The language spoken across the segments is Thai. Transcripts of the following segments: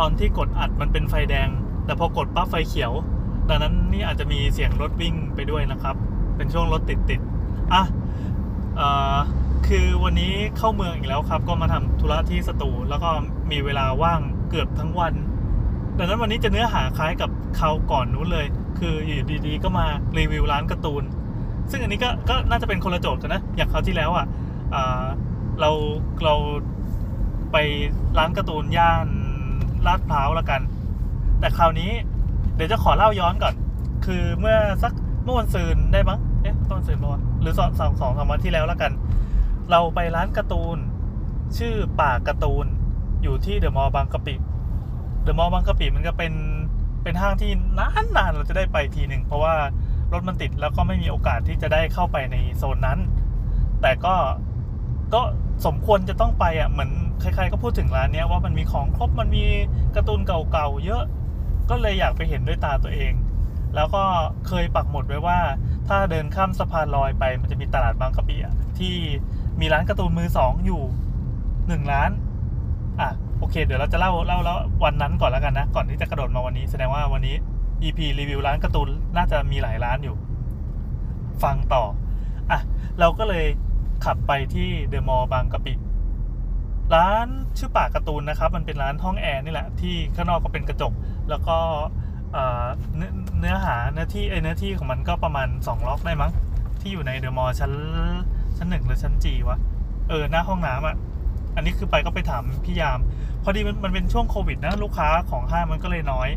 ตอนที่กดอัดมันเป็นไฟแดง แต่พอกดปั๊บไฟเขียว ดังนั้นนี่อาจจะมีเสียงรถวิ่งไปด้วยนะครับ เป็นช่วงรถติดติดอะเอ่อคือวันนี้เข้าเมืองอีกแล้วครับ ก็มาทำธุระที่สตูแล้วก็มีเวลาว่างเกือบทั้งวันดังนั้นวันนี้จะเนื้อหาคล้ายกับคราวก่อนนู้นเลย คืออยู่ดีๆ ก็มารีวิวร้านการ์ตูน ซึ่งอันนี้ก็ก็น่าจะเป็นคนละโจทย์กันนะ อย่างคราวที่แล้วอะอ่าเราเราไปร้านการ์ตูนย่าน ลาดพร้าวละกัน แต่คราวนี้เดี๋ยวจะขอเล่าย้อนก่อน คือเมื่อสักเมื่อวันซืนได้มั้งเอ๊ะต้นซืนปะวะหรือสองสองสองสามวันที่แล้วละกัน เราไปร้านการ์ตูน ชื่อป่าการ์ตูน อยู่ที่เดอะมอลล์บางกะปิเดอะมอลล์บางกะปิมันก็เป็นเป็นห้างที่นานๆเราจะได้ไปทีหนึ่งเพราะว่ารถมันติดแล้วก็ไม่มีโอกาสที่จะได้เข้าไปในโซนนั้น แต่ก็ก็สมควรจะต้องไปอะเหมือน ใครๆก็พูดถึงร้านเนี้ยว่ามันมีของครบมันมีการ์ตูนเก่าๆเยอะ ก็เลยอยากไปเห็นด้วยตาตัวเอง แล้วก็เคยปักหมุดไว้ว่า ถ้าเดินข้ามสะพานลอยไป มันจะมีตลาดบางกะปิที่มีร้านการ์ตูนมือสองอยู่หนึ่งร้านอะโอเค เดี๋ยวเราจะเล่าเล่าแล้ววันนั้นก่อนแล้วกันนะ ก่อนที่จะกระโดดมาวันนี้ แสดงว่าวันนี้ EP รีวิวร้านการ์ตูนน่าจะมีหลายร้านอยู่ ฟังต่ออะเราก็เลยขับไปที่เดอะมอลล์บางกะปิ ร้านชื่อปากการ์ตูนนะครับ มันเป็นร้านห้องแอร์นี่แหละที่ข้างนอกก็เป็นกระจก แล้วก็เนื้อหาเนื้อที่เนื้อที่ของมันก็ประมาณ2ล็อกได้มั้ง ที่อยู่ในเดอะมอลล์ชั้นชั้นหนึ่งหรือชั้นจีวะเออหน้าห้องน้ำอะอันนี้คือไปก็ไปถามพี่ยาม พอดีมันมันเป็นช่วงโควิดนะลูกค้าของห้างมันก็เลยน้อย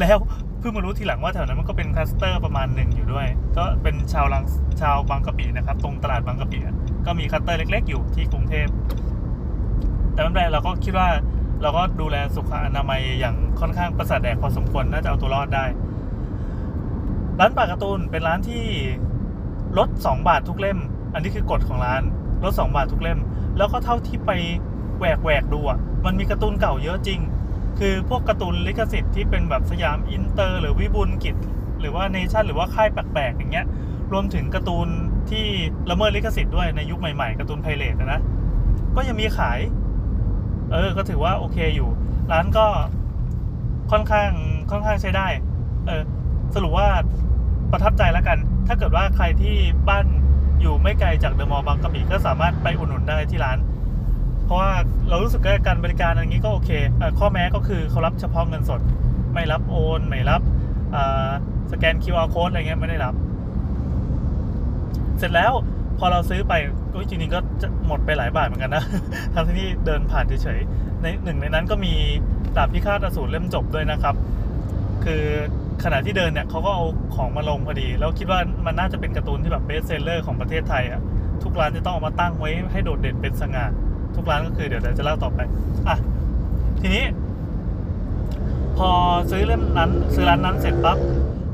แล้วเพิ่งมารู้ทีหลังว่าแถวนั้นมันก็เป็นคลัสเตอร์ประมาณหนึ่งอยู่ด้วย ก็เป็นชาวลังชาวบางกะปินะครับ ตรงตลาดบางกะปิก็มีคลัสเตอร์เล็ก ๆ อยู่ที่กรุงเทพ แต่ไม่เป็นไรเราก็คิดว่าเราก็ดูแลสุขอนามัยอย่างค่อนข้างประสาทแดกพอสมควรน่าจะเอาตัวรอดได้ ร้านปากการ์ตูนเป็นร้านที่ลด2บาททุกเล่ม อันนี้คือกฎของร้านลด2บาททุกเล่ม แล้วก็เท่าที่ไปแหวกแหวกดูอะมันมีการ์ตูนเก่าเยอะจริง คือพวกการ์ตูนลิขสิทธิ์ที่เป็นแบบสยามอินเตอร์ หรือวิบูลกิจ หรือว่าเนชั่นหรือว่าค่ายแปลกๆอย่างเงี้ย รวมถึงการ์ตูนที่ละเมิดลิขสิทธิ์ด้วยในยุคใหม่ๆการ์ตูน pirate นะก็ยังมีขาย เออ ก็ถือว่าโอเคอยู่ ร้านก็ค่อนข้างค่อนข้างใช้ได้ เออ สรุปว่าประทับใจแล้วกัน ถ้าเกิดว่าใครที่บ้านอยู่ไม่ไกลจากเดอะมอลล์บางกะปิก็สามารถไปอุดหนุนได้ที่ร้าน เพราะว่าเรารู้สึกว่าการบริการอย่างนี้ก็โอเคเออข้อแม้ก็คือเขารับเฉพาะเงินสด ไม่รับโอน ไม่รับสแกน QR code อะไรเงี้ยไม่ได้รับ เสร็จแล้ว พอเราซื้อไปก็จริงๆก็จะหมดไปหลายบาทเหมือนกันนะทั้งที่นี่เดินผ่านเฉยๆในหนึ่งในนั้นก็มีดาบพิฆาตอสูรเล่มจบด้วยนะครับ คือขณะที่เดินเนี่ยเขาก็เอาของมาลงพอดี แล้วคิดว่ามันน่าจะเป็นการ์ตูนที่แบบ best seller ของประเทศไทยอะ่ะทุกร้านจะต้องเอามาตั้งไว้ให้โดดเด่นเป็นสง่าทุกร้านก็คือเดี๋ยวเดี๋ยวจะเล่าต่อไปอะทีนี้ พอซื้อเล่มนั้น ซื้อร้านนั้นเสร็จปั๊บ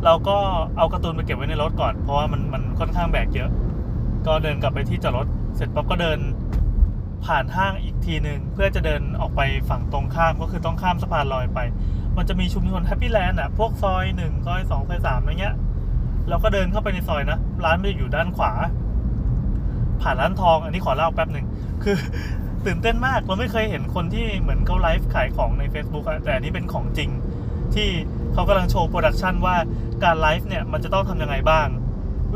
เราก็เอาการ์ตูนไปเก็บไว้ในรถก่อน เพราะว่ามันมันค่อนข้างแบกเยอะ ก็เดินกลับไปที่จอดรถ เสร็จปั๊บก็เดินผ่านห้างอีกทีหนึ่งเพื่อจะเดินออกไปฝั่งตรงข้ามก็คือต้องข้ามสะพานลอยไป มันจะมีชุมชนแฮปปี้แลนด์อะพวกซอยหนึ่งซอยสองซอยสามอะไรเงี้ยเราก็เดินเข้าไปในซอยนะ ร้านมันจะอยู่ด้านขวา ผ่านร้านทองอันนี้ขอเล่าแป๊บหนึ่งคือตื่นเต้นมากเราไม่เคยเห็นคนที่เหมือนเขาไลฟ์ขายของใน Facebook อะแต่อันนี้เป็นของจริง ที่เขากำลังโชว์ production ว่าการไลฟ์เนี่ยมันจะต้องทำยังไงบ้าง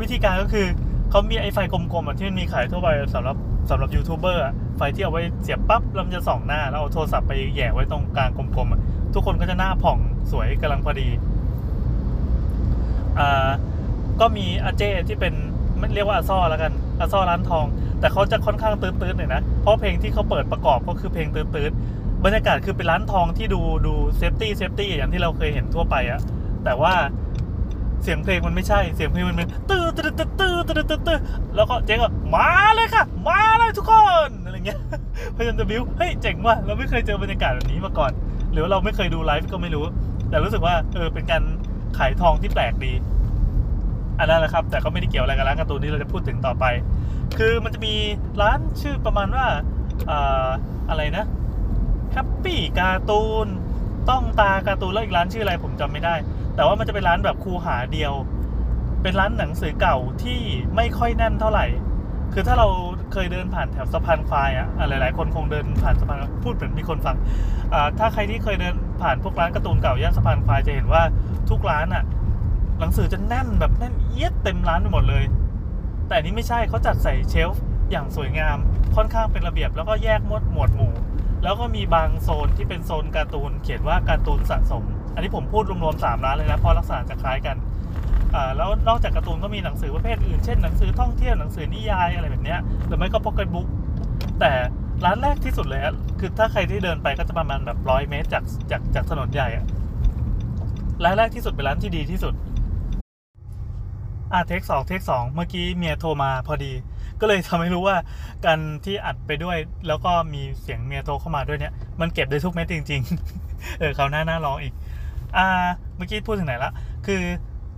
วิธีการก็คือ เขามีไอ้ไฟกลมๆอะที่มันมีขายทั่วไปสำหรับสำหรับยูทูบเบอร์อะไฟที่เอาไว้เสียบปั๊บแล้วมันจะส่องหน้าแล้วเอาโทรศัพท์ไปแหย่ไว้ตรงกลางกลมๆอะทุกคนก็จะหน้าผ่องสวยกำลังพอดีอ่าก็มีอาเจ๊ที่เป็นเรียกว่าอาซ่อแล้วกันอาซ่อร้านทอง แต่เขาจะค่อนข้างตื๊ดๆหน่อยนะเพราะเพลงที่เขาเปิดประกอบก็คือเพลงตื๊ดๆบรรยากาศคือเป็นร้านทองที่ดูดู safety safety อย่างที่เราเคยเห็นทั่วไปอะแต่ว่า เสียงเพลงมันไม่ใช่ เสียงเพลงมันเป็นตื๊ดตื๊ดตื๊ดตื๊ดตื๊ดตื๊ดตื๊ดแล้วก็เจ๊ก็มาเลยค่ะ มาเลยทุกคนอะไรเงี้ยพยายามจะบิ้วเฮ้ยเจ๋งว่ะเราไม่เคยเจอบรรยากาศแบบนี้มาก่อน หรือว่าเราไม่เคยดูไลฟ์ก็ไม่รู้ แต่รู้สึกว่าเออเป็นการขายทองที่แปลกดีอันนั้นแหละครับ แต่ก็ไม่ได้เกี่ยวอะไรกับร้านการ์ตูนที่เราจะพูดถึงต่อไป คือมันจะมีร้านชื่อประมาณว่าอ่าอะไรนะแฮปปี้การ์ตูนต้องตาการ์ตูนแล้วอีกร้านชื่ออะไรผมจำไม่ได้ แต่ว่ามันจะเป็นร้านแบบคูหาเดียว เป็นร้านหนังสือเก่าที่ไม่ค่อยแน่นเท่าไหร่ คือถ้าเราเคยเดินผ่านแถวสะพานควายอะอะหลาย ๆ คนคงเดินผ่านสะพานพูดเหมือนมีคนฟังอ่าถ้าใครที่เคยเดินผ่านพวกร้านการ์ตูนเก่าย่านสะพานควายจะเห็นว่าทุกร้านอะ หนังสือจะแน่นแบบแน่นเอียดเต็มร้านไปหมดเลย แต่อันนี้ไม่ใช่เขาจัดใส่เชลฟ์อย่างสวยงามค่อนข้างเป็นระเบียบแล้วก็แยกหมวดหมวดหมู่ แล้วก็มีบางโซนที่เป็นโซนการ์ตูน เขียนว่าการ์ตูนสะสม อันนี้ผมพูดรวมๆสามร้านเลยนะเพราะลักษณะจะคล้ายกันแล้วนอกจากการ์ตูนก็มีหนังสือประเภทอื่น เช่นหนังสือท่องเที่ยวหนังสือนิยายอะไรแบบนี้หรือไม่ก็พ็อกเก็ตบุ๊กแต่ร้านแรกที่สุดเลยคือถ้าใครที่เดินไปก็จะประมาณแบบร้อยเมตรจากจากจากถนนใหญ่อะร้านแรกที่สุดเป็นร้านที่ดีที่สุดอะ take สอง take สองเมื่อกี้เมียโทรมาพอดี ก็เลยทำให้รู้ว่าการที่อัดไปด้วย แล้วก็มีเสียงเมียโทรเข้ามาด้วยเนี่ย มันเก็บได้ทุกเม็ดจริง ๆ เออเขาหน้าหน้าร้องอีก อ่าเมื่อกี้พูดถึงไหนละ คือ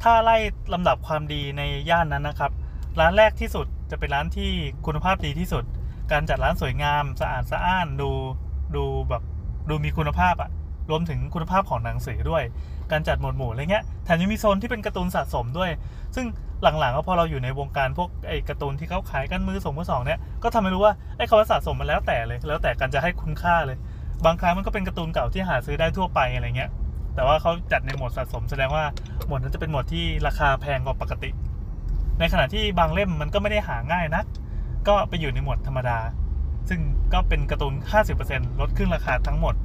ถ้าไล่ลำดับความดีในย่านนั้นนะครับ ร้านแรกที่สุดจะเป็นร้านที่คุณภาพดีที่สุด การจัดร้านสวยงาม สะอาดสะอ้านดูดูแบบดูมีคุณภาพอะรวมถึงคุณภาพของหนังสือด้วย การจัดหมวดหมู่อะไรเงี้ยแถมยังมีโซนที่เป็นการ์ตูนสะสมด้วย ซึ่งหลังๆก็พอเราอยู่ในวงการพวกไอ้การ์ตูนที่เขาขายกันมือสองมือสองเนี่ยก็ทำให้รู้ว่าไอ้คำว่าสะสมมันแล้วแต่เลย แล้วแต่การจะให้คุณค่าเลย บางครั้งมันก็เป็นการ์ตูนเก่าที่หาซื้อได้ทั่วไปอะไรเงี้ย แต่ว่าเขาจัดในหมวดสะสมแสดงว่าหมวดนั้นจะเป็นหมวดที่ราคาแพงกว่าปกติ ในขณะที่บางเล่มมันก็ไม่ได้หาง่ายนัก ก็ไปอยู่ในหมวดธรรมดา ซึ่งก็เป็นการ์ตูน 50%ลดครึ่งราคาทั้งหมด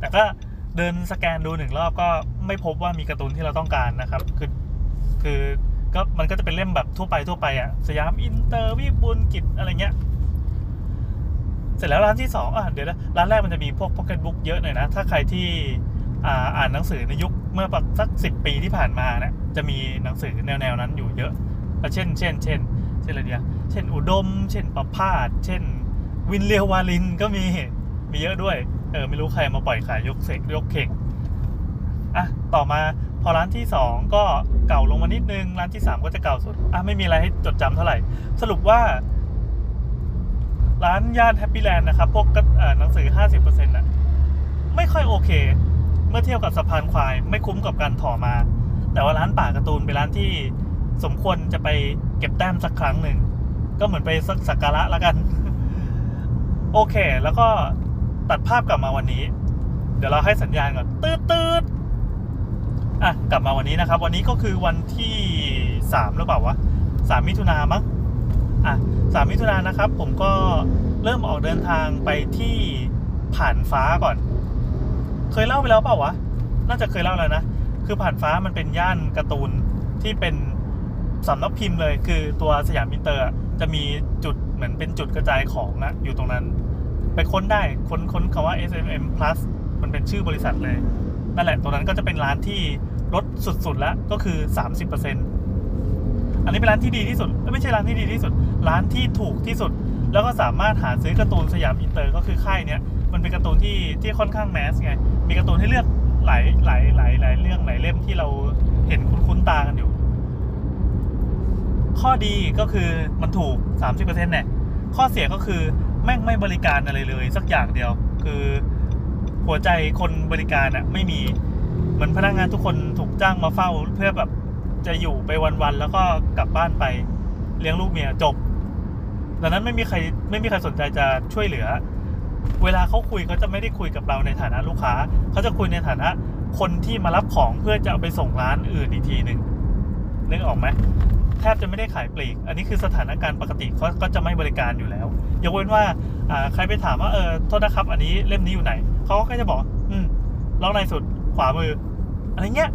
แต่ก็เดินสแกนดูหนึ่งรอบก็ไม่พบว่ามีการ์ตูนที่เราต้องการนะครับ คือคือก็มันก็จะเป็นเล่มแบบทั่วไปทั่วไปอะสยามอินเตอร์วิบูลกิจอะไรเงี้ยเสร็จแล้วร้านที่สองอะเดี๋ยวนะร้านแรกมันจะมีพวกพ็อกเก็ตบุ๊กเยอะหน่อยนะ ถ้าใครที่ อ่านหนังสือในยุคเมื่อสักสิบปีที่ผ่านมาเนี่ยจะมีหนังสือแนวๆนั้นอยู่เยอะอเช่น เช่น เช่น เช่นอะไรดีอะเช่น อุดม เช่นประภาสเช่น วินทร์ เลียววาริณก็มี มีเยอะด้วย เออ ไม่รู้ใครมาปล่อยขายยกเสกยกเข่งอะ ต่อมาพอร้านที่สองก็เก่าลงมานิดนึง ร้านที่สามก็จะเก่าสุด อะ ไม่มีอะไรให้จดจำเท่าไหร่ สรุปว่า ร้านย่านแฮปปี้แลนด์นะครับ พวกก็เอ่อหนังสือ 50%น่ะไม่ค่อยโอเค เมื่อเทียบกับสะพานควายไม่คุ้มกับการถ่อมา แต่ว่าร้านป่าการ์ตูนเป็นร้านที่สมควรจะไปเก็บแต้มสักครั้งหนึ่ง ก็เหมือนไปสักสักการะแล้วกัน โอเค แล้วก็ตัดภาพกลับมาวันนี้ เดี๋ยวเราให้สัญญาณก่อนตื๊ดตื๊ดอะกลับมาวันนี้นะครับ วันนี้ก็คือวันที่สามหรือเปล่าวะสามมิถุนามั้งอะสามมิถุนายนนะครับ ผมก็เริ่มออกเดินทางไปที่ผ่านฟ้าก่อน เคยเล่าไปแล้วเปล่าวะ น่าจะเคยเล่าแล้วนะ คือผ่านฟ้ามันเป็นย่านการ์ตูนที่เป็นสำนักพิมพ์เลย คือตัวสยามอินเตอร์จะมีจุดเหมือนเป็นจุดกระจายของอะอยู่ตรงนั้น ไปค้นได้ค้นค้นคำว่า SMM Plus มันเป็นชื่อบริษัทเลย นั่นแหละตรงนั้นก็จะเป็นร้านที่ลดสุดๆแล้วก็คือ 30%อันนี้เป็นร้านที่ดีที่สุดไม่ใช่ร้านที่ดีที่สุด ร้านที่ถูกที่สุด แล้วก็สามารถหาซื้อการ์ตูนสยามอินเตอร์ก็คือค่ายเนี้ย มันเป็นการ์ตูนที่ที่ค่อนข้าง mass ไง มีการ์ตูนให้เลือกหลายหลายหลายหลายเรื่องหลายเล่มที่เราเห็นคุ้นๆตากันอยู่ ข้อดีก็คือมันถูก 30%เนี่ย ข้อเสียก็คือแม่งไม่บริการอะไรเลย สักอย่างเดียว คือหัวใจคนบริการอะไม่มีเหมือนพนักงานทุกคนถูกจ้างมาเฝ้า เพื่อแบบจะอยู่ไปวันๆแล้วก็กลับบ้านไปเลี้ยงลูกเมียจบดังนั้นไม่มีใครไม่มีใครสนใจจะช่วยเหลือ เวลาเขาคุยเขาจะไม่ได้คุยกับเราในฐานะลูกค้า เขาจะคุยในฐานะคนที่มารับของเพื่อจะเอาไปส่งร้านอื่นอีกทีหนึ่งนึกออกไหมแทบจะไม่ได้ขายปลีก อันนี้คือสถานการณ์ปกติเขาก็จะไม่บริการอยู่แล้ว ยกเว้นว่าใครไปถามว่าเออโทษนะครับ อันนี้เล่มนี้อยู่ไหน เขาก็จะบอก อืมล็อกในสุดขวามือ อะไรเงี้ย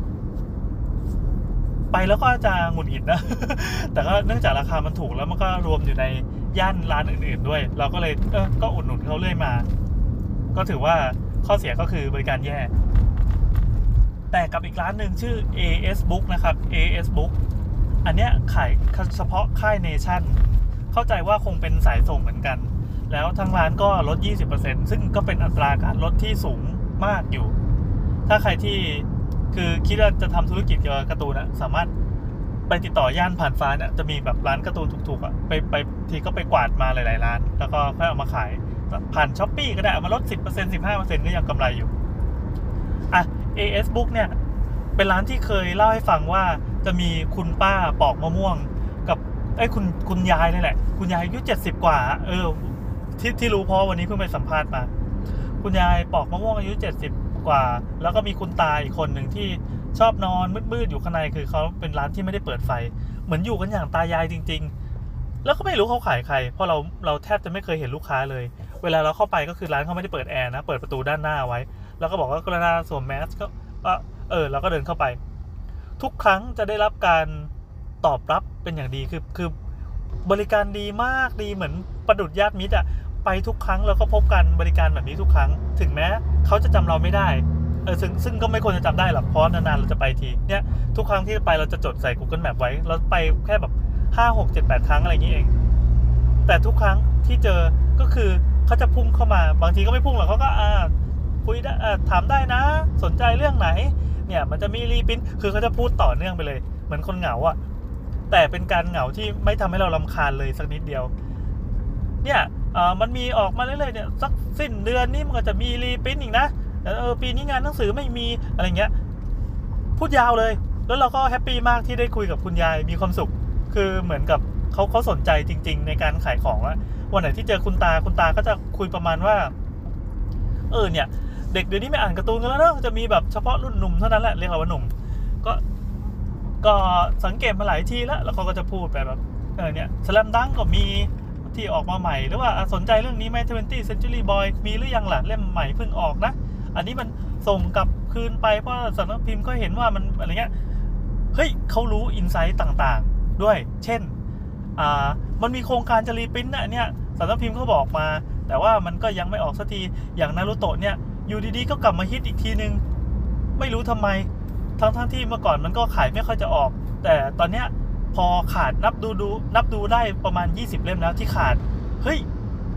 ไปแล้วก็จะหงุดหงิดนะ แต่ก็เนื่องจากราคามันถูกแล้วมันก็รวมอยู่ใน ย่านร้านอื่นๆด้วย เราก็เลยเออก็อุดหนุนเขาเรื่อยมา ก็ถือว่าข้อเสียก็คือบริการแย่ แต่กับอีกร้านหนึ่งชื่อ AS Book นะครับ AS Book อันเนี้ยขายเฉพาะค่ายเนชั่นเข้าใจว่าคงเป็นสายส่งเหมือนกัน แล้วทางร้านก็ลด 20%ซึ่งก็เป็นอัตราการลดที่สูงมากอยู่ ถ้าใครที่คือคิดว่าจะทำธุรกิจเกี่ยวกับการ์ตูนอะสามารถ ไปติดต่อย่านผ่านฟ้าเนี่ยจะมีแบบร้านการ์ตูนถูกๆอะไปไปทีก็ไปกวาดมาหลายๆร้าน แล้วก็ค่อยเอามาขาย ผ่าน Shopee ก็ได้เอามาลด 10% 15%ก็ยังกำไรอยู่อะ AS Book เนี่ย เป็นร้านที่เคยเล่าให้ฟังว่าจะมีคุณป้าปอกมะม่วง กับไอ้คุณคุณยายนี่แหละ คุณยายอายุเจ็ดสิบกว่า เออ ที่ที่รู้เพราะวันนี้เพิ่งไปสัมภาษณ์มา คุณยายปอกมะม่วงอายุเจ็ดสิบ กว่า แล้วก็มีคุณตาอีกคนหนึ่งที่ชอบนอนมืดๆอยู่ข้างในคือเขาเป็นร้านที่ไม่ได้เปิดไฟ เหมือนอยู่กันอย่างตายายจริง ๆ แล้วก็ไม่รู้เขาขายใคร เพราะเราเราแทบจะไม่เคยเห็นลูกค้าเลย เวลาเราเข้าไปก็คือร้านเขาไม่ได้เปิดแอร์นะ เปิดประตูด้านหน้าไว้ แล้วก็บอกว่ากรณาสวมแมสก็ก็เออเราก็เดินเข้าไป ทุกครั้งจะได้รับการตอบรับเป็นอย่างดีคือคือบริการดีมากดีเหมือนประดุดญาติมิตรอะ ไปทุกครั้งเราก็พบกันบริการแบบนี้ทุกครั้ง ถึงแม้เขาจะจำเราไม่ได้เออซึ่งซึ่งก็ไม่ควรจะจำได้หรอกเพราะนานๆเราจะไปทีเนี่ยทุกครั้งที่ไปเราจะจดใส่ Google Map ไว้เราไปแค่แบบห้าหกเจ็ดแปดครั้งอะไรอย่างนี้เอง แต่ทุกครั้งที่เจอก็คือเขาจะพุ่งเข้ามา บางทีก็ไม่พุ่งหรอกเขาก็อ่าคุยได้อ่าถามได้นะ สนใจเรื่องไหน เนี่ยมันจะมีรีพินคือเขาจะพูดต่อเนื่องไปเลย เหมือนคนเหงาอะแต่เป็นการเหงาที่ไม่ทำให้เราลำคาญเลยสักนิดเดียว เนี่ย มันมีออกมาเรื่อยๆเนี่ยสักสิ้นเดือนนี่มันก็จะมีรีพินอีกนะเออปีนี้งานหนังสือไม่มีอะไรเงี้ยพูดยาวเลย แล้วเราก็ happy มากที่ได้คุยกับคุณยายมีความสุข คือเหมือนกับเขาเขาสนใจจริง ๆ ในการขายของว่าวันไหนที่เจอคุณตาคุณตาก็จะคุยประมาณว่า เออเนี่ย เด็กเดี๋ยวนี้ไม่อ่านการ์ตูนกันแล้วเนอะจะมีแบบเฉพาะรุ่นหนุ่มเท่านั้นแหละเรียกว่าหนุ่ม ก็ก็สังเกตมาหลายทีแล้ว แล้วเขาก็จะพูดไปแบบเออเนี่ย Slam Dunk ก็มี ที่ออกมาใหม่ หรือว่าสนใจเรื่องนี้ไหม20 Century Boy มีหรือยังล่ะเล่มใหม่เพิ่งออกนะ อันนี้มันส่งกลับคืนไปเพราะสำนักพิมพ์ก็เห็นว่ามันอะไรเงี้ยเฮ้ยเขารู้อินไซต์ต่างๆ ด้วย เช่นอ่ามันมีโครงการจะรีปินต์นะเนี่ยสำนักพิมพ์เขาบอกมา แต่ว่ามันก็ยังไม่ออกสักทีอย่างนารูโตะเนี่ยอยู่ดีๆก็กลับมาฮิตอีกทีนึง ไม่รู้ทำไมทั้งๆที่เมื่อก่อนมันก็ขายไม่ค่อยจะออก แต่ตอนเนี้ย พอขาดนับดูดูนับดูได้ประมาณ 20 เล่มแล้วที่ขาด เฮ้ย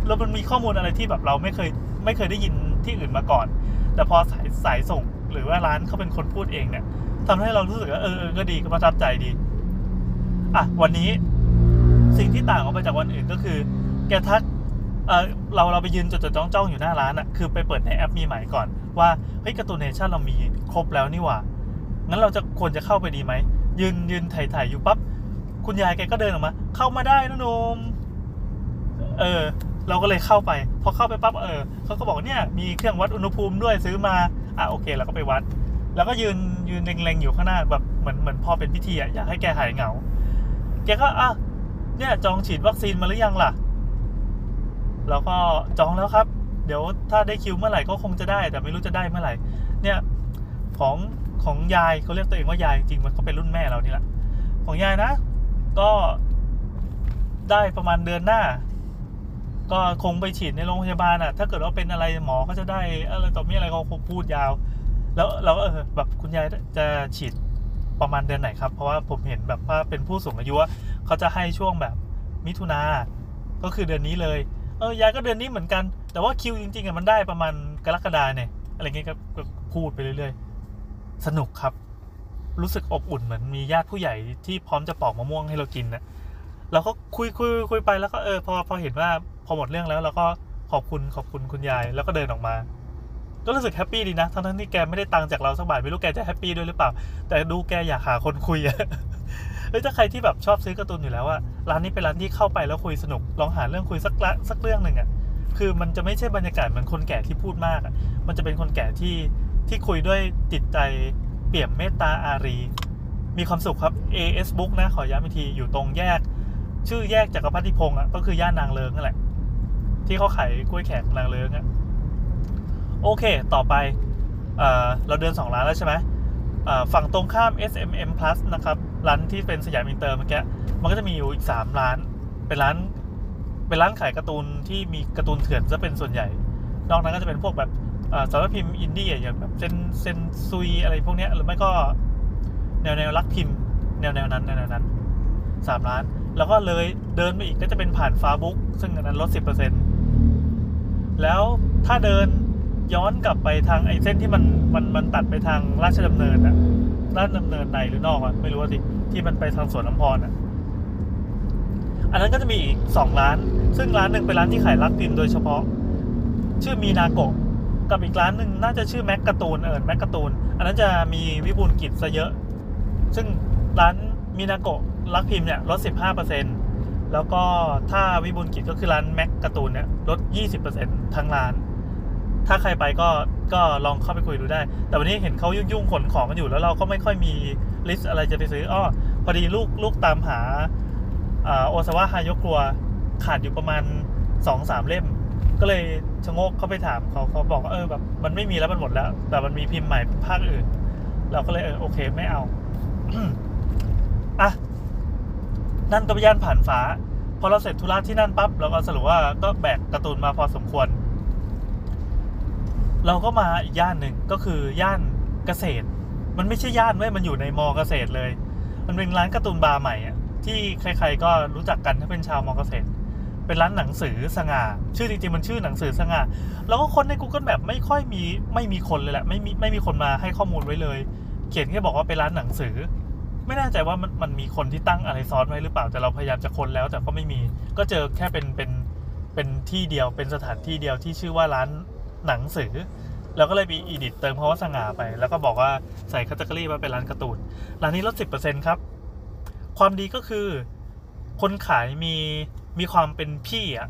แล้วมันมีข้อมูลอะไรที่แบบเราไม่เคยไม่เคยได้ยินที่อื่นมาก่อน แต่พอสายสายส่งหรือว่าร้านเขาเป็นคนพูดเองเนี่ยทำให้เรารู้สึกว่าเออเออก็ดีก็ประทับใจดี อะ วันนี้สิ่งที่ต่างออกไปจากวันอื่นก็คือ แกทักเออเราเราไปยืนจดจดจ้องจ้องอยู่หน้าร้านอะคือไปเปิดในแอปมีใหม่ก่อน ว่าเฮ้ยการ์ตูนเนชั่นเรามีครบแล้วนี่หว่างั้นเราจะควรจะเข้าไปดีไหมยืนยืนถ่ายถ่ายอยู่ปั๊บ คุณยายแกก็เดินออกมา เข้ามาได้นะนมเออ เราก็เลยเข้าไป พอเข้าไปปั๊บเออเขาก็บอกเนี่ยมีเครื่องวัดอุณหภูมิด้วยซื้อมาอะโอเคเราก็ไปวัด แล้วก็ยืนยืนเล็งๆอยู่ข้างหน้าแบบเหมือนเหมือนพอเป็นพิธีอะอยากให้แกหายเหงา แกก็อะเนี่ยจองฉีดวัคซีนมาหรือยังล่ะเราก็จองแล้วครับ เดี๋ยวถ้าได้คิวเมื่อไหร่ก็คงจะได้ แต่ไม่รู้จะได้เมื่อไหร่ เนี่ยของของยายเขาเรียกตัวเองว่ายายจริงมันก็เป็นรุ่นแม่เรานี่แหละของยายนะ ก็ได้ประมาณเดือนหน้า ก็คงไปฉีดในโรงพยาบาลอะ ถ้าเกิดว่าเป็นอะไรหมอก็จะได้อะไรต่อมีอะไรก็คงพูดยาว แล้วเราก็เออแบบคุณยายจะฉีดประมาณเดือนไหนครับ เพราะว่าผมเห็นแบบว่าเป็นผู้สูงอายุเขาจะให้ช่วงแบบมิถุนา ก็คือเดือนนี้เลย เออยายก็เดือนนี้เหมือนกัน แต่ว่าคิวจริงๆอะมันได้ประมาณกรกฎาเนี่ย อะไรเงี้ยก็พูดไปเรื่อยๆ สนุกครับ รู้สึกอบอุ่นเหมือนมีญาติผู้ใหญ่ที่พร้อมจะปอกมะม่วงให้เรากินนะเราก็คุยคุยคุยไปแล้วก็เออพอพอเห็นว่าพอหมดเรื่องแล้วเราก็ขอบคุณขอบคุณคุณยายแล้วก็เดินออกมา ก็รู้สึกแฮปปี้ดีนะทั้งทั้งที่แกไม่ได้ตังค์จากเราสักบาทไม่รู้แกจะแฮปปี้ด้วยหรือเปล่า แต่ดูแกอยากหาคนคุยอะเฮ้ยถ้าใครที่แบบชอบซื้อการ์ตูนอยู่แล้วอะร้านนี้เป็นร้านที่เข้าไปแล้วคุยสนุก ลองหาเรื่องคุยสักละสักเรื่องหนึ่งอะคือมันจะไม่ใช่บรรยากาศเหมือนคนแก่ที่พูดมากอะมันจะเป็นคนแก่ที่ที่คุยด้วยจิตใจ ปี่ยมเมตตาอารี มีความสุขครับ AS Book นะ ขอย้ำอีกที อยู่ตรงแยก ชื่อแยกจักรพัฒนิพงศ์อะ ก็คือย่านนางเลิงนั่นแหละ ที่เขาขายกล้วยแขกนางเลิงอะ โอเค ต่อไปเอเราเดินสองร้านแล้วใช่ไหมฝั่งตรงข้าม SMM Plus นะครับ ร้านที่เป็นสยามอินเตอร์เมื่อกี้ มันก็จะมีอยู่อีก 3 ร้าน เป็นร้าน เป็นร้านขายการ์ตูนที่มีการ์ตูนเถื่อนจะเป็นส่วนใหญ่ นอกนั้นก็จะเป็นพวกแบบ สำนักพิมพ์อินดี้อย่างแบบเซนเซนชูอะไรพวกเนี้ยหรือไม่ก็แนวแนวรักพิมพ์ แนวแนวนั้นแนวแนวนั้นสามร้าน แล้วก็เลยเดินไปอีกก็จะเป็นผ่านฟ้าบุ๊กซึ่งอันนั้นลดสิบเปอร์เซ็นต์แล้วถ้าเดินย้อนกลับไปทางไอ้เส้นที่มันมันมันตัดไปทางราชดำเนินอะราชดำเนินในหรือนอกอะไม่รู้สิที่มันไปทางสวนน้ำพรอะอันนั้นก็จะมีอีกสองร้าน ซึ่งร้านหนึ่งเป็นร้านที่ขายรักพิมพ์โดยเฉพาะ ชื่อมีนาโกะ กับอีกร้านหนึ่งน่าจะชื่อแม็กกาตูนเออแม็กกาตูนอันนั้นจะมีวิบูลกิจซะเยอะ ซึ่งร้านมินาโกะรักพิมพ์เนี่ยลด 15%เแล้วก็ถ้าวิบูลกิจก็คือร้านแม็กกาตูนเนี่ยลด 20%ทั้งร้าน ถ้าใครไปก็ก็ลองเข้าไปคุยดูได้ แต่วันนี้เห็นเขายุ่งๆขนของกันอยู่แล้วเราก็ไม่ค่อยมีลิสต์อะไรจะไปซื้ออ้อพอดีลูกลูกตามหาอ่าโอซาวะฮายกครัวขาดอยู่ประมาณ 2-3 เล่ม ก็เลยชะโงกเข้าไปถามเขาเขาบอกว่าเออแบบมันไม่มีแล้วมันหมดแล้ว แต่มันมีพิมพ์ใหม่ภาคอื่น เราก็เลยเออโอเคไม่เอาอะนั่นก็ไปย่านผ่านฟ้า พอเราเสร็จธุระที่นั่นปั๊บเราก็สรุปว่าก็แบกการ์ตูนมาพอสมควร เราก็มาอีกย่านหนึ่งก็คือย่านเกษตร มันไม่ใช่ย่านเว้ยมันอยู่ในมอเกษตรเลย มันเป็นร้านการ์ตูนบาร์ใหม่อะที่ใคร ๆ ก็รู้จักกันถ้าเป็นชาวมอเกษตร เป็นร้านหนังสือสง่า ชื่อจริงๆมันชื่อหนังสือสง่า แล้วก็คนใน Google Map ไม่ค่อยมีไม่มีคนเลยแหละ ไม่มีไม่มีคนมาให้ข้อมูลไว้เลย เขียนแค่บอกว่าเป็นร้านหนังสือ ไม่แน่ใจว่ามันมันมีคนที่ตั้งอะไรซ้อนไว้หรือเปล่า แต่เราพยายามจะค้นแล้วแต่ก็ไม่มี ก็เจอแค่เป็นเป็นเป็นที่เดียวเป็นสถานที่เดียวที่ชื่อว่าร้านหนังสือเราก็เลยมี edit เติมคำว่าสง่าไป แล้วก็บอกว่าใส่ category ว่าเป็นร้านการ์ตูน ร้านนี้ลดสิบเปอร์เซ็นต์ครับ ความดีก็คือ คนขายมี มีความเป็นพี่อะ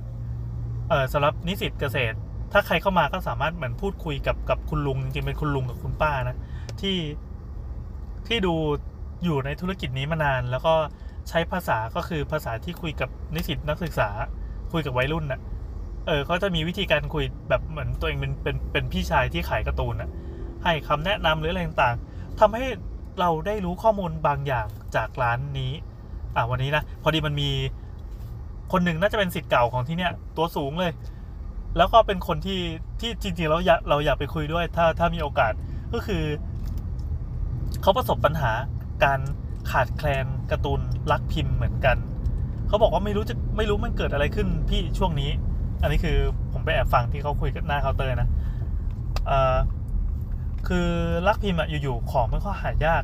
เออสำหรับนิสิตเกษตร ถ้าใครเข้ามาก็สามารถเหมือนพูดคุยกับกับคุณลุงจริงเป็นคุณลุงกับคุณป้านะที่ที่ดูอยู่ในธุรกิจนี้มานาน แล้วก็ใช้ภาษาก็คือภาษาที่คุยกับนิสิตนักศึกษา คุยกับวัยรุ่นน่ะ เออเขาจะมีวิธีการคุยแบบเหมือนตัวเองเป็นเป็นเป็นพี่ชายที่ขายการ์ตูนน่ะ ให้คำแนะนำหรืออะไรต่างๆทำให้เราได้รู้ข้อมูลบางอย่างจากร้านนี้ อะวันนี้นะ พอดีมันมี คนหนึ่งน่าจะเป็นสิทธิ์เก่าของที่เนี่ยตัวสูงเลย แล้วก็เป็นคนที่ที่จริงๆเราอยากเราอยากไปคุยด้วย ถ้าถ้ามีโอกาสก็คือ เขาประสบปัญหาการขาดแคลนการ์ตูนรักพิมพ์เหมือนกัน เขาบอกว่าไม่รู้จะไม่รู้มันเกิดอะไรขึ้นพี่ช่วงนี้ อันนี้คือผมไปแอบฟังที่เขาคุยกันหน้าเคาน์เตอร์นะอ่อคือรักพิมพ์อะอยู่ๆของมันก็หายาก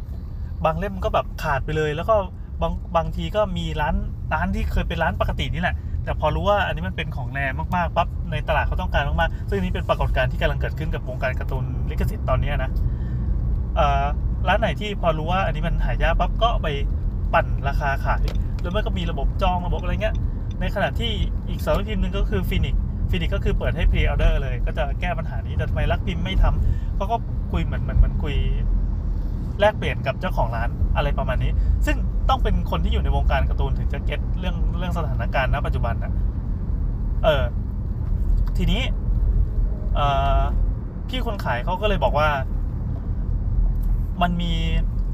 บางเล่มก็แบบขาดไปเลย แล้วก็ บางบางทีก็มีร้านร้านที่เคยเป็นร้านปกตินี่แหละ แต่พอรู้ว่าอันนี้มันเป็นของแรงมากๆปั๊บในตลาดเขาต้องการมากๆซึ่งนี้เป็นปรากฏการณ์ที่กำลังเกิดขึ้นกับวงการการ์ตูนลิขสิทธิ์ตอนนี้นะร้านไหนที่พอรู้ว่าอันนี้มันหายากปั๊บก็ไปปั่นราคาขายแล้วมันก็มีระบบจองระบบอะไรเงี้ยในขณะที่อีกสำนักพิมพ์หนึ่งก็คือ Phoenix Phoenix ก็คือเปิดให้ pre-order เลย ก็จะแก้ปัญหานี้แต่ทำไมรักพิมพ์ไม่ทำเขาก็คุยเหมือนเหมือนมันคุย แลกเปลี่ยนกับเจ้าของร้านอะไรประมาณนี้ ซึ่งต้องเป็นคนที่อยู่ในวงการการ์ตูนถึงจะเก็ตเรื่องเรื่องสถานการณ์ณปัจจุบันนะเออทีนี้เออพี่คนขายเขาก็เลยบอกว่า มันมี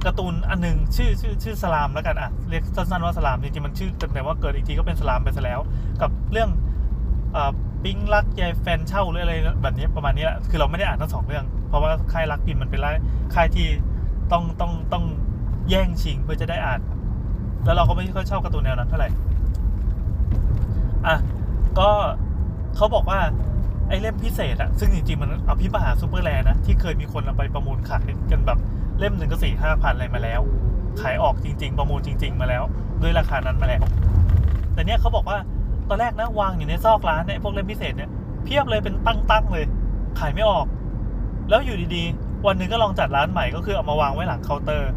การ์ตูนอันหนึงชื่อชื่อชื่อสลามแล้วกันอะเรียกสั้นๆว่าสลามจริงๆมันชื่อแต่ว่าเกิดอีกทีก็เป็นสลามไปซะแล้ว กับเรื่องเออปิ๊งรักยายแฟนเช่าหรืออะไรแบบนี้ประมาณนี้แหละคือเราไม่ได้อ่านทั้งสองเรื่อง เพราะว่าค่ายรักพิมพ์มันเป็นค่ายที่ ต้องต้องต้องแย่งชิงเพื่อจะได้อ่าน แล้วเราก็ไม่ค่อยชอบการ์ตูนแนวนั้นเท่าไหร่อะก็เขาบอกว่าไอ้เล่มพิเศษอะซึ่งจริงๆมันอภิมหาซูเปอร์แลน์นะที่เคยมีคนเอาไปประมูลขายกันแบบเล่มหนึ่งก็สี่ห้าพันอะไรมาแล้ว ขายออกจริง ๆ ประมูลจริง ๆ มาแล้ว ด้วยราคานั้นมาแล้ว แต่เนี้ยเขาบอกว่าตอนแรกนะวางอยู่ในซอกร้านเนี่ยพวกเล่มพิเศษเนี่ยเพียบเลยเป็นตั้งๆเลย ขายไม่ออก แล้วอยู่ดีๆ วันหนึ่งก็ลองจัดร้านใหม่ก็คือเอามาวางไว้หลังเคาน์เตอร์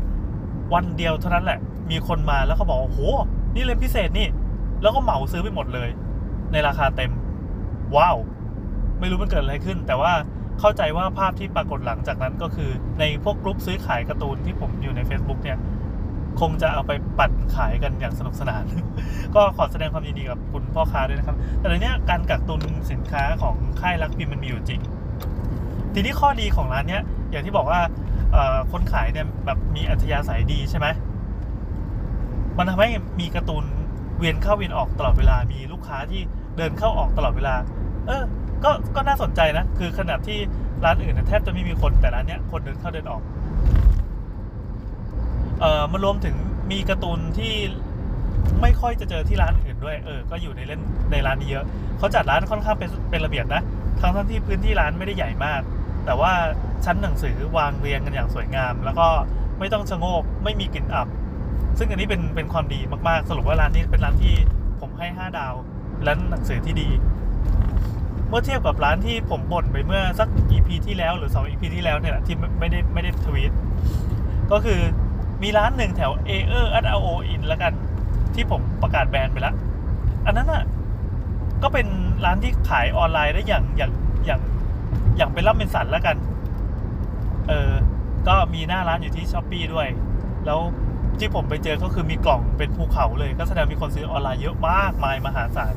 วันเดียวเท่านั้นแหละ มีคนมาแล้วเขาบอกว่าโอ้โหนี่เล่มพิเศษนี่ แล้วก็เหมาซื้อไปหมดเลย ในราคาเต็ม ว้าว ไม่รู้มันเกิดอะไรขึ้น แต่ว่าเข้าใจว่าภาพที่ปรากฏหลังจากนั้นก็คือ ในพวกกลุ่มซื้อขายการ์ตูนที่ผมอยู่ใน Facebook เนี่ย คงจะเอาไปปั่นขายกันอย่างสนุกสนาน ก็ขอแสดงความยินดีกับคุณพ่อค้าด้วยนะครับ แต่ในเนี้ยการกักตุนสินค้าของค่ายรักพิมมันมีอยู่จริง ทีนี้ข้อดีของร้านเนี้ย อย่างที่บอกว่าคนขายเนี่ยแบบมีอัธยาศัยดีใช่ไหมมันทำให้มีการ์ตูนเวียนเข้าเวียนออกตลอดเวลา มีลูกค้าที่เดินเข้าออกตลอดเวลา เออ ก็ก็น่าสนใจนะ คือขนาดที่ร้านอื่นนยแทบจะไม่มีคนแต่ร้านเนี้ยคนเดินเข้าเดินออก เอ่อมันรวมถึงมีการ์ตูนที่ไม่ค่อยจะเจอที่ร้านอื่นด้วย เออ ก็อยู่ในเล่นในร้านนี้เยอะ เขาจัดร้านค่อนข้างเป็นเป็นระเบียบนะ ทั้งทั้งที่พื้นที่ร้านไม่ได้ใหญ่มาก แต่ว่า ชั้นหนังสือวางเรียงกันอย่างสวยงาม แล้วก็ไม่ต้องชะโงกไม่มีกลิ่นอับ ซึ่งอันนี้เป็นเป็นความดีมากๆ สรุปว่าร้านนี้เป็นร้านที่ผมให้ 5 ดาวร้านหนังสือที่ดี เมื่อเทียบกับร้านที่ผมบ่นไปเมื่อสัก EP ที่แล้วหรือ 2 EP ที่แล้วเนี่ยที่ไม่ได้ไม่ได้ทวีตก็คือมีร้านหนึ่งแถวเอเออร์อัตโออินแล้วกัน ที่ผมประกาศแบนไปแล้วอันนั้นอะก็เป็นร้านที่ขายออนไลน์ได้อย่างอย่างอย่างอย่างเป็นล่ำเป็นสันแล้วกัน เออก็มีหน้าร้านอยู่ที่ Shopee ด้วย แล้วที่ผมไปเจอก็คือมีกล่องเป็นภูเขาเลย ก็แสดงมีคนซื้อออนไลน์เยอะมากมายมหาศาล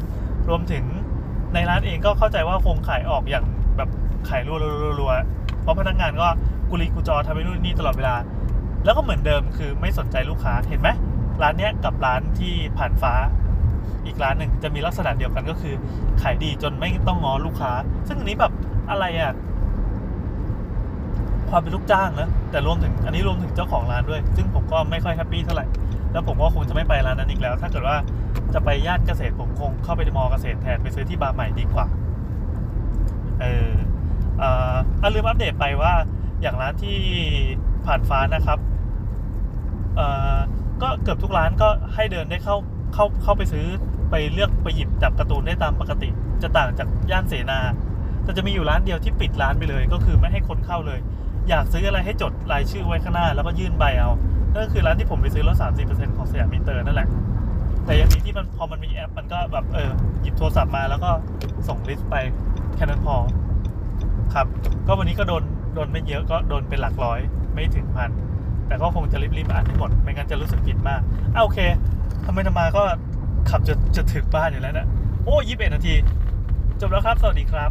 รวมถึงในร้านเองก็เข้าใจว่าคงขายออกอย่างแบบขายรัวๆๆเพราะพนักงานก็กุลีกุจอทำไปนู่นนี่ตลอดเวลา แล้วก็เหมือนเดิมคือไม่สนใจลูกค้าเห็นไหมร้านเนี้ยกับร้านที่ผ่านฟ้าอีกร้านหนึ่งจะมีลักษณะเดียวกันก็คือ ขายดีจนไม่ต้องง้อลูกค้า ซึ่งอันนี้แบบอะไรอะ ความเป็นลูกจ้างนะแต่รวมถึงอันนี้รวมถึงเจ้าของร้านด้วย ซึ่งผมก็ไม่ค่อยแฮปปี้เท่าไหร่แล้วผมก็คงจะไม่ไปร้านนั้นอีกแล้ว ถ้าเกิดว่าจะไปย่านเกษตรผมคงเข้าไปในมอเกษตรแทนไปซื้อที่บาร์ใหม่ดีกว่าเออเอ่ออลืมอัปเดตไปว่าอย่างร้านที่ผ่านฟ้านะครับเอ่อก็เกือบทุกร้านก็ให้เดินได้เข้าเข้าเข้าไปซื้อไปเลือกไปหยิบจับการ์ตูนได้ตามปกติ จะต่างจากย่านเสนา แต่จะมีอยู่ร้านเดียวที่ปิดร้านไปเลย ก็คือไม่ให้คนเข้าเลย อยากซื้ออะไรให้จดรายชื่อไว้ข้างหน้า แล้วก็ยื่นใบเอานั่นคือร้านที่ผมไปซื้อลด30%ของสยามอินเตอร์นั่นแหละ แต่อย่างนี้ที่มันพอมันมีแอป มันก็แบบเออหยิบโทรศัพท์มาแล้วก็ส่งลิสต์ไปแค่นั้นพอ ครับ ก็วันนี้ก็โดนโดนไม่เยอะก็โดนเป็นหลักร้อยไม่ถึงพันแต่ก็คงจะรีบๆอ่านให้หมด ไม่งั้นจะรู้สึกผิดมากอะโอเคทำไมทำมาก็ขับจะจะถึงบ้านอยู่แล้วนะโอ้ยี่สิบเอ็ดนาที จบแล้วครับ สวัสดีครับ